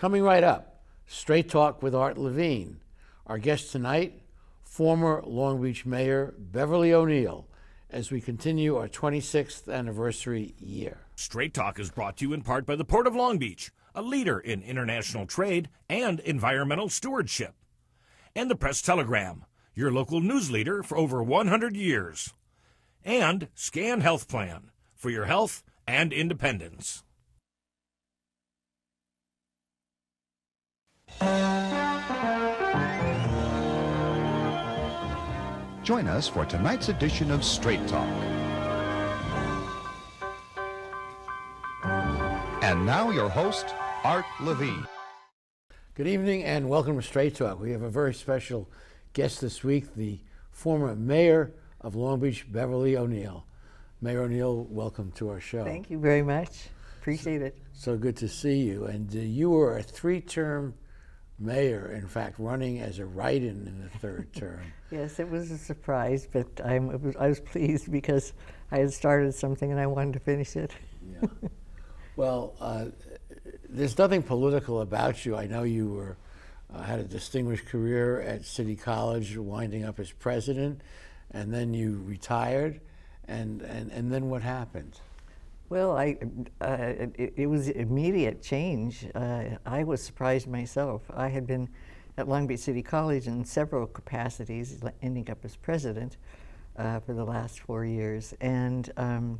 Coming right up, Straight Talk with Art Levine. Our guest tonight, former Long Beach Mayor Beverly O'Neill, as we continue our 26th anniversary year. Straight Talk is brought to you in part by the Port of Long Beach, a leader in international trade and environmental stewardship, and the Press Telegram, your local news leader for over 100 years, and Scan Health Plan for your health and independence. Join us for tonight's edition of Straight Talk. And now, your host, Art Levine. Good evening and welcome to Straight Talk. We have a very special guest this week, the former mayor of Long Beach, Beverly O'Neill. Mayor O'Neill, welcome to our show. Thank you very much. Appreciate it. So good to see you. And uh, you were a three term mayor, in fact, running as a write in in the third term. Yes, it was a surprise, but I'm, it was, I was pleased because I had started something and I wanted to finish it. Yeah. Well, uh, there's nothing political about you. I know you were uh, had a distinguished career at City College, winding up as president, and then you retired, and and, and then what happened? Well, I, uh, it, it was immediate change. Uh, I was surprised myself. I had been at Long Beach City College in several capacities, ending up as president uh, for the last four years. And um,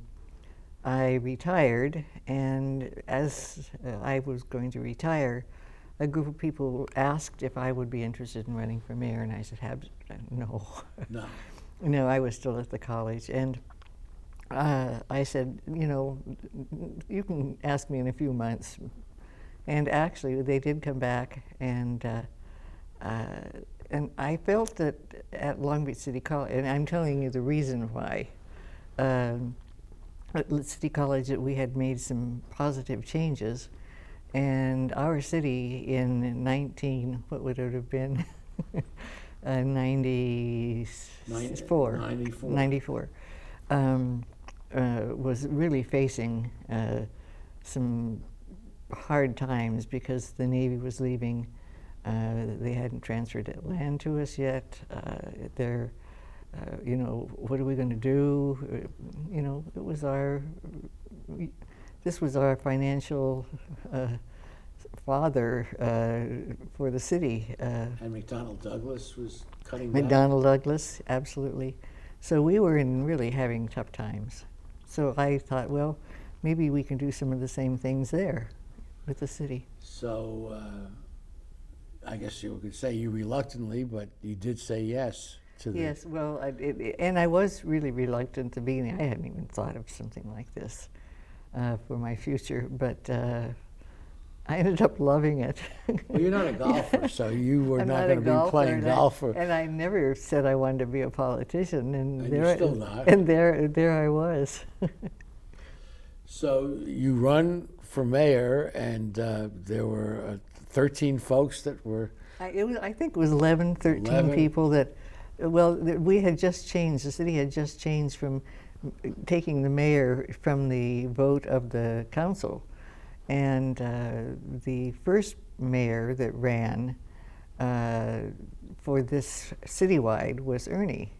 I retired, and as uh, I was going to retire, a group of people asked if I would be interested in running for mayor, and I said, no. No. no, I was still at the college. And uh, I said, you know, you can ask me in a few months. And actually, they did come back, and uh, uh, and I felt that at Long Beach City College, and I'm telling you the reason why. Um, at City College, that we had made some positive changes, and our city in 19, what would it have been? uh, 94. 94. 94. Um, was really facing uh, some hard times because the Navy was leaving. Uh, they hadn't transferred land to us yet. Uh, they're, uh, you know, what are we going to do? Uh, you know, it was our, this was our financial father for the city. and McDonnell Douglas was cutting? McDonnell Douglas, absolutely. So we were in really having tough times. So I thought, well, maybe we can do some of the same things there with the city. So uh, I guess you could say you reluctantly, but you did say yes to the. Yes, well, I, it, and I was really reluctant the beginning. I hadn't even thought of something like this uh, for my future, but uh, I ended up loving it. Well, you're not a golfer, so you were I'm not a going to be playing and I- golf. And I never said I wanted to be a politician, and, And there you're I- still not. And there, there I was. So you run for mayor, and uh, there were uh, 13 folks that were. I, it was, I think it was 11, 13 11. people that, well, that we had just changed, the city had just changed from taking the mayor from the vote of the council. And uh, the first mayor that ran uh, for this citywide was Ernie.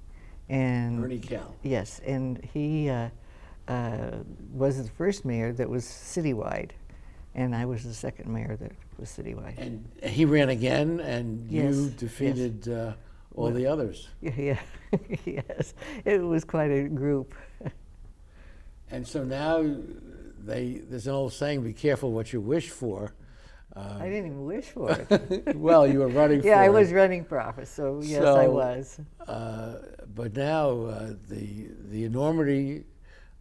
And Ernie Kell. Yes, and he uh, uh, was the first mayor that was citywide, and I was the second mayor that was citywide. And he ran again, and Yes, you yes. defeated uh, all the others. Yeah, yeah. yes, it was quite a group. And so now they there's an old saying: "Be careful what you wish for." I didn't even wish for it. well, you were running for office. yeah, I it. was running for office, so yes, I was. Uh, but now uh, the the enormity.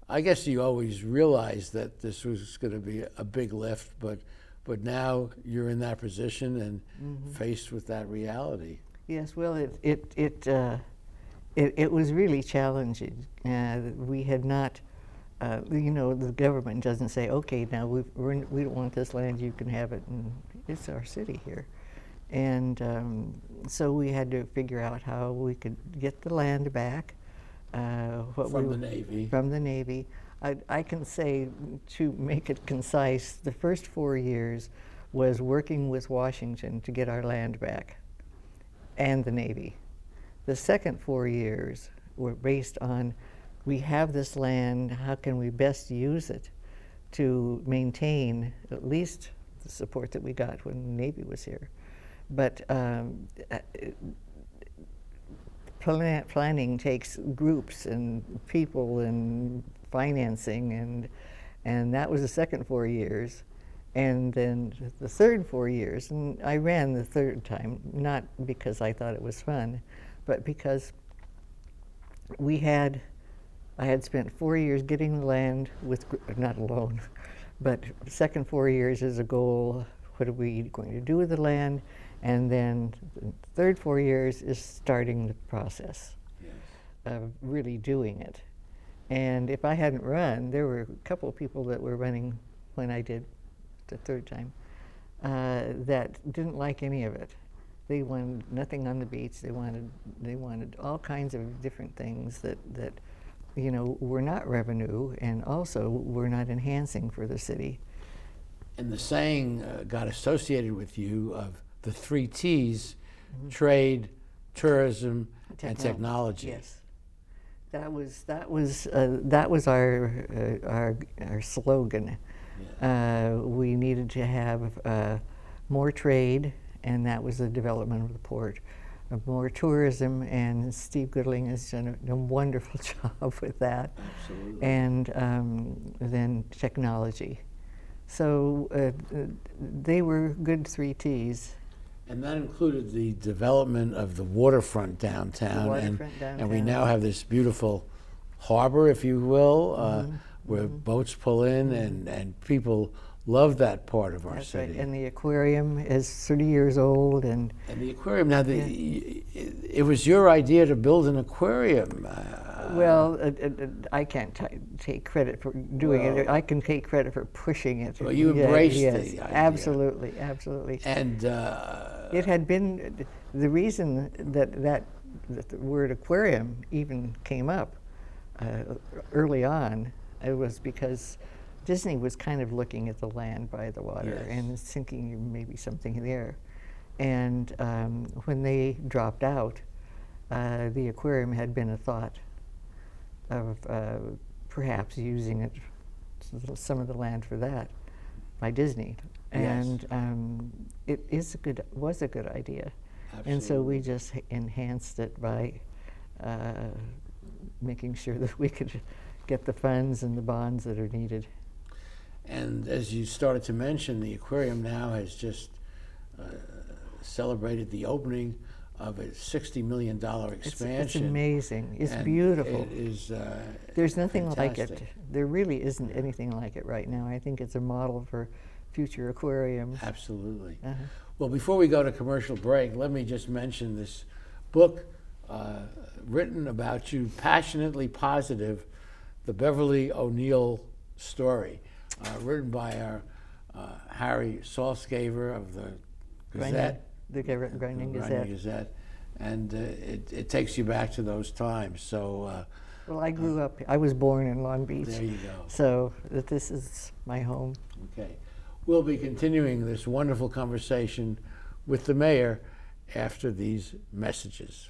I guess you always realized that this was going to be a big lift, but but now you're in that position and Mm-hmm. faced with that reality. Yes, well, it it it uh, it, it was really challenging. Uh, we had not, uh, you know, the government doesn't say, okay, now we we don't want this land, you can have it, and it's our city here. And um, so we had to figure out how we could get the land back. Uh, what From we the Navy. From the Navy. I, I can say, to make it concise, the first four years, was working with Washington to get our land back and the Navy. The second four years were based on we have this land, how can we best use it to maintain at least the support that we got when the Navy was here? But um, uh, plan- planning takes groups and people and financing, and, and that was the second four years. And then the third four years, and I ran the third time, not because I thought it was fun, but because we had, I had spent four years getting the land with, not alone, but second four years is a goal. What are we going to do with the land? And then the third four years is starting the process of really doing it. And if I hadn't run, there were a couple of people that were running when I did the third time uh, that didn't like any of it. They wanted nothing on the beach. They wanted they wanted all kinds of different things that that you know were not revenue and also were not enhancing for the city. And the saying uh, got associated with you of the three T's trade, tourism, and technology. Yes. That was that was uh, that was our uh, our our slogan. Uh, we needed to have uh, more trade, and that was the development of the port. Uh, more tourism, and Steve Goodling has done a, a wonderful job with that. Absolutely. And um, then technology. So uh, uh, they were good three T's. And that included the development of the waterfront downtown. waterfront and, and we now have this beautiful harbor, if you will, uh, Mm-hmm. where boats pull in, and, and people love that part of our That's city. right. And the aquarium is 30 years old, and And the aquarium. Now, the, it, it was your idea to build an aquarium. Uh, Well, uh, uh, uh, I can't take credit for doing it. I can take credit for pushing it. Well, you Yeah, embraced the yes, idea. Absolutely, absolutely. and uh, It had been the reason that that, that the word aquarium even came up uh, early on. It was because Disney was kind of looking at the land by the water Yes. and thinking maybe something there. And um, when they dropped out, uh, the aquarium had been a thought of uh, perhaps using it, some of the land for that, by Disney. Yes. And um, it is a good, was a good idea. And so we just enhanced it by uh, making sure that we could get the funds and the bonds that are needed. And as you started to mention, the aquarium now has just uh, celebrated the opening of a $60 million It's, expansion. it's amazing. It's and beautiful. It is. Uh, There's nothing like it. There really isn't anything like it right now. I think it's a model for future aquariums. Absolutely. Uh-huh. Well, before we go to commercial break, let me just mention this book uh, written about you, passionately positive, the Beverly O'Neill story, written by our uh, Harry Saltzgaver of the Gazette. The Grunion the Gazette. Grunion Gazette. And uh, it, it takes you back to those times. So uh, Well, I grew up, I was born in Long Beach. there you go. So that this is my home. Okay. We'll be continuing this wonderful conversation with the mayor after these messages.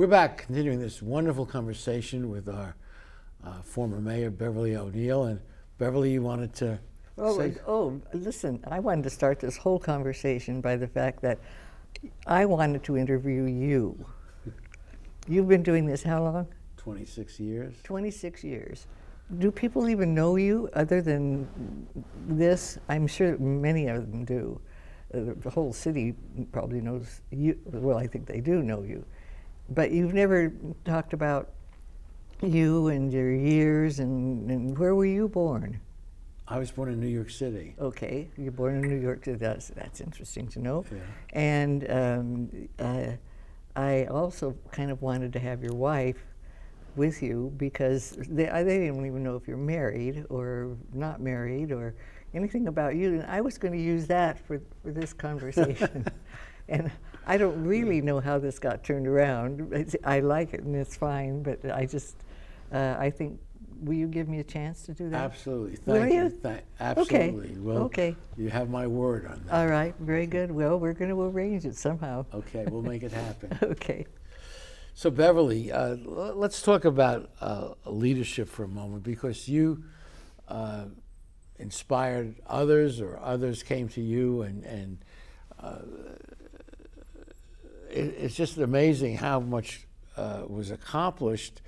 We're back continuing this wonderful conversation with our uh, former mayor, Beverly O'Neill. And Beverly, you wanted to Oh, say? oh, listen, I wanted to start this whole conversation by the fact that I wanted to interview you. You've been doing this how long? 26 years. 26 years. Do people even know you other than this? I'm sure many of them do. Uh, the whole city probably knows you. Well, I think they do know you. But you've never talked about you and your years and, and where were you born? I was born in New York City. Okay, you're born in New York. so That's that's interesting to know. Yeah. And um, uh, I also kind of wanted to have your wife with you because they they didn't even know if you're married or not married or anything about you. And I was going to use that for for this conversation. and I don't really know how this got turned around. It's, I like it and it's fine, but I just uh, I think. Will you give me a chance to do that? Absolutely. Will Thank you. you? Thank- Okay. absolutely. Well, Okay. You have my word on that. All right, very good. Well, we're going to arrange it somehow. Okay, we'll make it happen. Okay. So, Beverly, uh, l- let's talk about uh, leadership for a moment because you uh, inspired others, or others came to you, and, and uh, it, it's just amazing how much uh, was accomplished.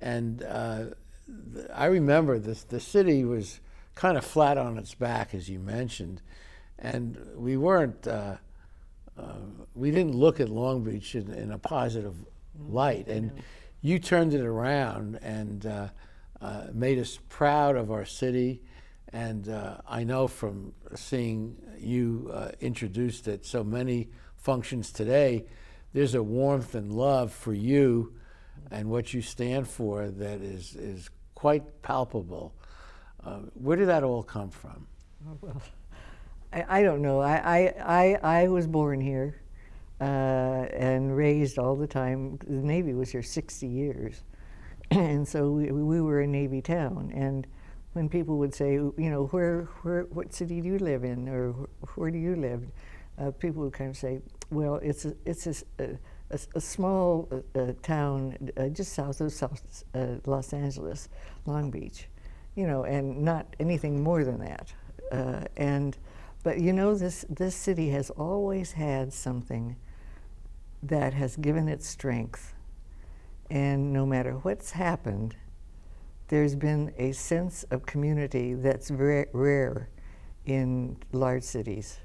And uh, th- I remember this, the city was kind of flat on its back, as you mentioned, and we weren't. Uh, uh, we didn't look at Long Beach in, in a positive light, and you turned it around and uh, uh, made us proud of our city. And uh, I know from seeing you uh, introduced at so many functions today, there's a warmth and love for you and what you stand for that is is quite palpable. Uh, where did that all come from? Well, I, I don't know. I, I, I, I was born here uh, and raised all the time. The Navy was here 60 years. and so we, we were a Navy town. And when people would say, you know, where, where, what city do you live in, or where do you live, uh, people would kind of say, well, it's a, it's a, s- a, a small uh, uh, town uh, just south of South uh, Los Angeles, Long Beach, you know, and not anything more than that. Uh, and but you know, this this city has always had something that has given it strength, and no matter what's happened, there's been a sense of community that's very rare in large cities.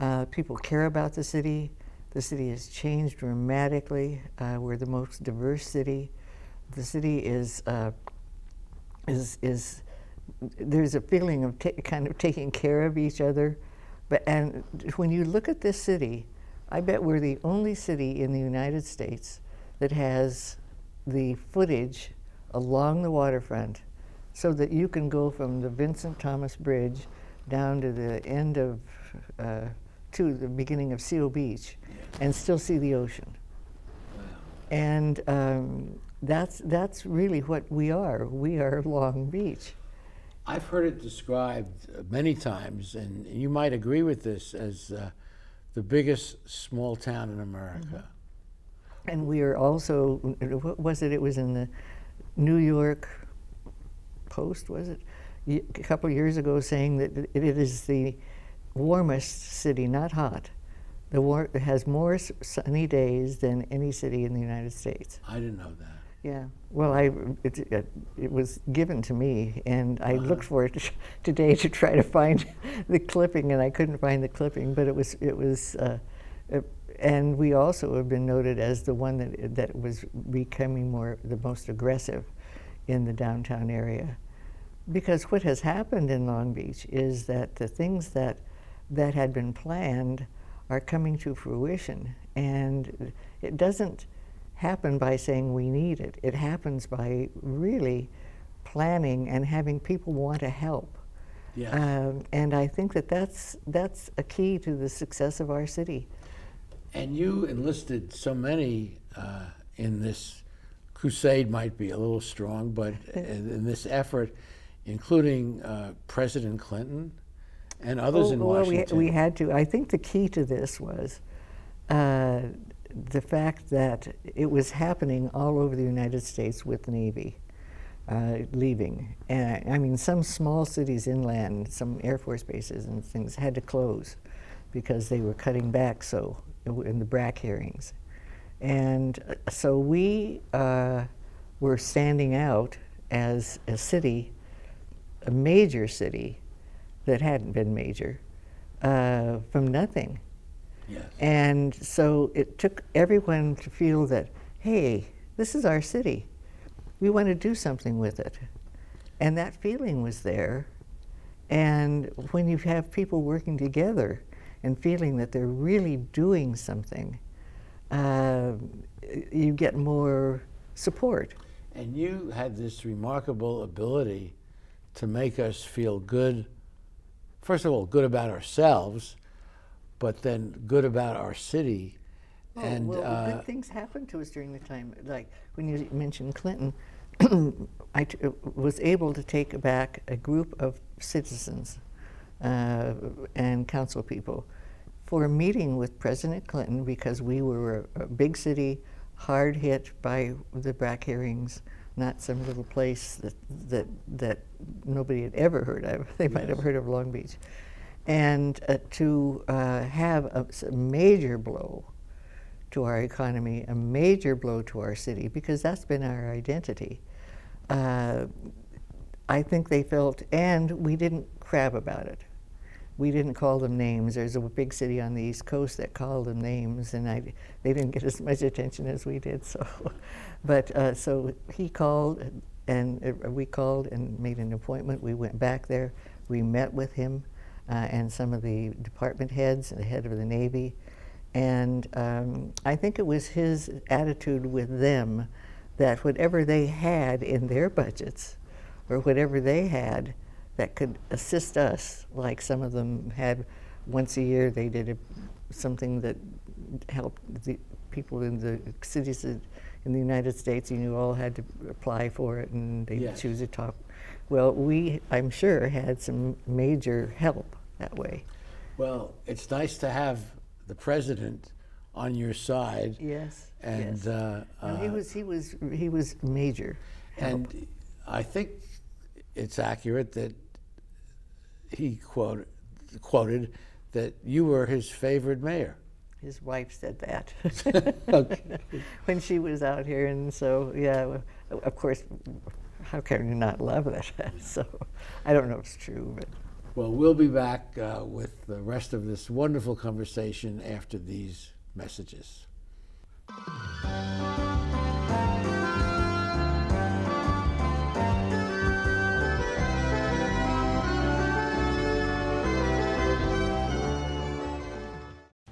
Uh, people care about the city. The city has changed dramatically. Uh, we're the most diverse city. The city is uh, is is there's a feeling of ta- kind of taking care of each other. But and when you look at this city, I bet we're the only city in the United States that has the footage along the waterfront so that you can go from the Vincent Thomas Bridge down to the end of, uh, to the beginning of Seal Beach and still see the ocean. And um, that's, that's really what we are. We are Long Beach. I've heard it described many times, and you might agree with this, as uh, the biggest small town in America. And we are also, what was it? It was in the New York Post, was it? A couple of years ago saying that it is the warmest city, not hot, The war has more sunny days than any city in the United States. I didn't know that. Yeah. Well, I it, it, it was given to me, and I looked for it today to try to find the clipping, and I couldn't find the clipping. But it was it was, uh, uh, and we also have been noted as the one that that was becoming more the most aggressive in the downtown area, because what has happened in Long Beach is that the things that that had been planned are coming to fruition, and it doesn't happen by saying we need it. It happens by really planning and having people want to help. Yes. Um, and I think that that's, that's a key to the success of our city. And you enlisted so many uh, in this crusade, might be a little strong, but in in this effort, including uh, President Clinton and others Oh, in well, Washington. we, we had to. I think the key to this was uh, the fact that it was happening all over the United States with the Navy uh, leaving. And I mean, some small cities inland, some Air Force bases and things had to close because they were cutting back so in the BRAC hearings. And uh, so we uh, were standing out as a city, a major city that hadn't been major, uh, from nothing. Yes. And so it took everyone to feel that, hey, this is our city. We want to do something with it. And that feeling was there. And when you have people working together and feeling that they're really doing something, uh, you get more support. And you had this remarkable ability to make us feel good, first of all, good about ourselves, but then good about our city. Oh, and well, uh, good things happened to us during the time. Like when you mentioned Clinton, I t- uh, was able to take back a group of citizens uh, and council people for a meeting with President Clinton because we were a, a big city, hard hit by the BRAC hearings, not some little place that that that nobody had ever heard of. They might have heard of Long Beach, and uh, to uh, have a major blow to our economy, a major blow to our city, because that's been our identity. Uh, I think they felt, and we didn't crab about it. We didn't call them names. There's a big city on the East Coast that called them names, and I, they didn't get as much attention as we did. So, but uh, so he called, and uh, we called and made an appointment. We went back there. We met with him uh, and some of the department heads, and the head of the Navy, and um, I think it was his attitude with them that whatever they had in their budgets, or whatever they had that could assist us, like some of them had once a year, they did a, something that helped the people in the cities that- in the United States, and you all had to apply for it, and they Yes. choose a top. Well, we, I'm sure, had some major help that way. well, it's nice to have the president on your side. Yes. And, yes. uh, he uh, was he was he was major. help. And I think it's accurate that he quoted, quoted that you were his favorite mayor. His wife said that Okay. when she was out here, and so yeah, of course, how can you not love it? so I don't know if it's true, but Well, we'll be back uh, with the rest of this wonderful conversation after these messages.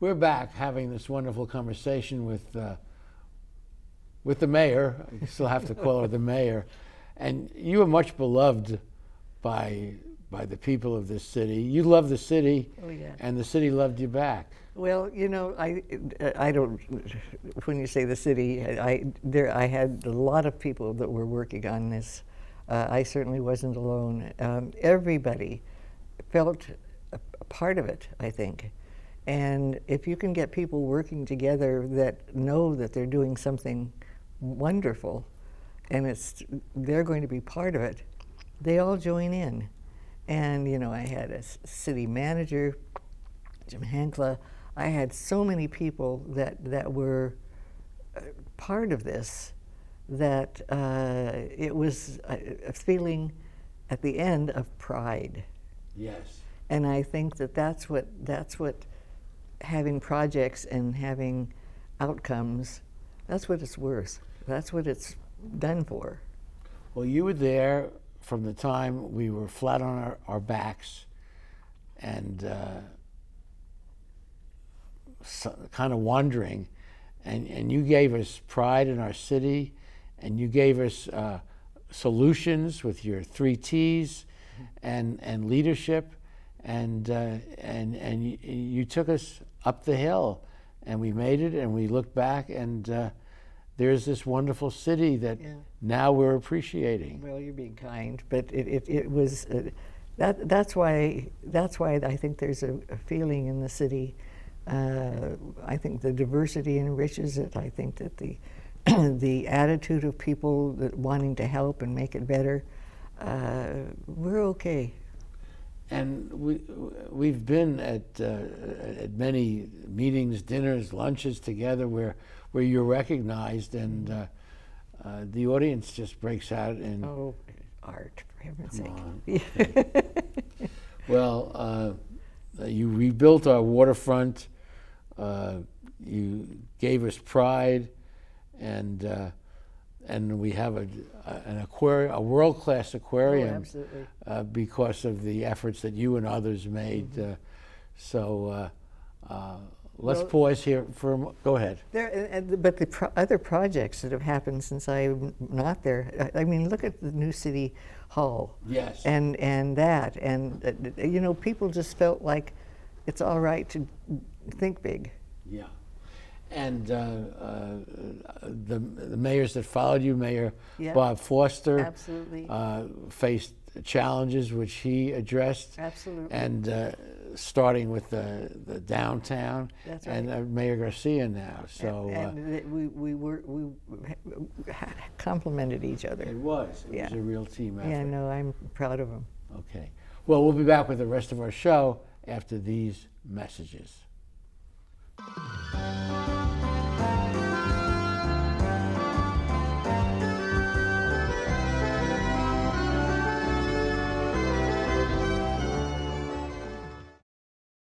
We're back having this wonderful conversation with uh, with the mayor. I still have to call her the mayor, and you are much beloved by by the people of this city. You love the city, Oh, yeah. and the city loved you back. Well, you know, I, I don't. When you say the city, I there I had a lot of people that were working on this. Uh, I certainly wasn't alone. Um, everybody felt a, a part of it. I think, and if you can get people working together that know that they're doing something wonderful, and it's they're going to be part of it, they all join in. And you know, I had a city manager, Jim Hankla. I had so many people that that were uh, part of this that uh, it was a, a feeling at the end of pride. Yes. And I think that that's what that's what having projects and having outcomes. That's what it's worth. That's what it's done for. Well, you were there from the time we were flat on our, our backs and uh, so, kind of wondering, and, and you gave us pride in our city, and you gave us uh, solutions with your three T's and, and leadership, and, uh, and, and you, you took us up the hill, and we made it, and we looked back, and uh, there's this wonderful city that Yeah. now we're appreciating. Well, you're being kind, but it, it, it was uh, that that's why that's why I think there's a, a feeling in the city. Uh, I think the diversity enriches it. I think that the the attitude of people that wanting to help and make it better. Uh, we're okay. And we, we've been at, uh, at many meetings, dinners, lunches together where, where you're recognized and uh, uh, the audience just breaks out in. Oh, art, for heaven's sake. on, okay. well, uh, you rebuilt our waterfront, uh, you gave us pride, and, uh, and we have a, an aquarium, a world-class aquarium absolutely. uh, because of the efforts that you and others made. Uh, so uh, uh, let's Well- pause here for a go ahead. There, but the pro- other projects that have happened since I'm not there, I, I mean, look at the new city hall. Yes. And and that, and uh, you know, people just felt like it's all right to think big. Yeah. And uh, uh, the, the mayors that followed you, Mayor Yeah. Bob Foster, Absolutely. uh, faced challenges which he addressed. Absolutely. And uh, starting with the, the downtown, That's and uh, Mayor Garcia now. So uh, and that we we were we complimented each other. it was. It yeah. was a real team effort. Yeah, no, I'm proud of them. Okay. Well, we'll be back with the rest of our show after these messages.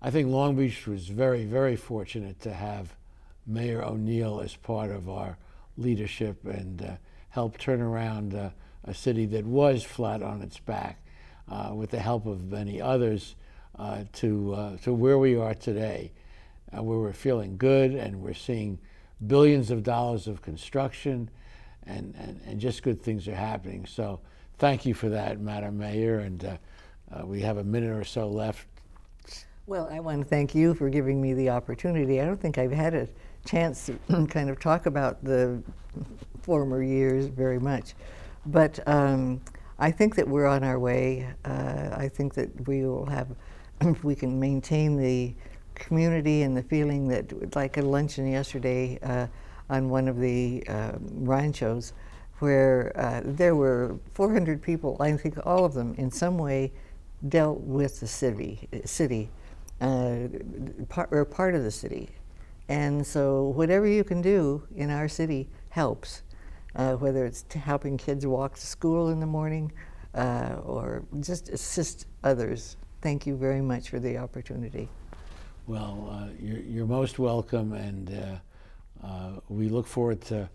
I think Long Beach was very, very fortunate to have Mayor O'Neill as part of our leadership and uh, help turn around uh, a city that was flat on its back uh, with the help of many others uh, to, uh, to where we are today, uh, where we're feeling good and we're seeing billions of dollars of construction and, and, and just good things are happening. So thank you for that, Madam Mayor. And we have a minute or so left well, I want to thank you for giving me the opportunity. I don't think I've had a chance to kind of talk about the former years very much, but um, I think that we're on our way. Uh, I think that we will have, if we can maintain the community and the feeling that, like a luncheon yesterday uh, on one of the uh, ranchos, where uh, there were 400 people. I think all of them, in some way, dealt with the city. City uh, part, we're part of the city. And so whatever you can do in our city helps, uh, whether it's helping kids walk to school in the morning uh, or just assist others. Thank you very much for the opportunity. Well, uh, you're, you're, most welcome, and uh, uh, we look forward to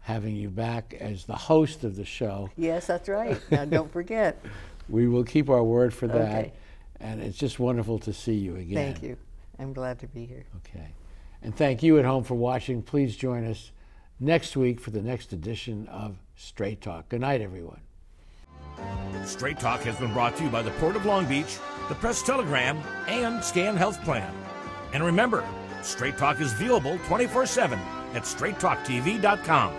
having you back as the host of the show. Yes, that's right. now, don't forget. We will keep our word for that. Okay. And it's just wonderful to see you again. Thank you. I'm glad to be here. Okay. And thank you at home for watching. Please join us next week for the next edition of Straight Talk. Good night, everyone. Straight Talk has been brought to you by the Port of Long Beach, the Press Telegram, and Scan Health Plan. And remember, Straight Talk is viewable 24 7 at straighttalktv.com.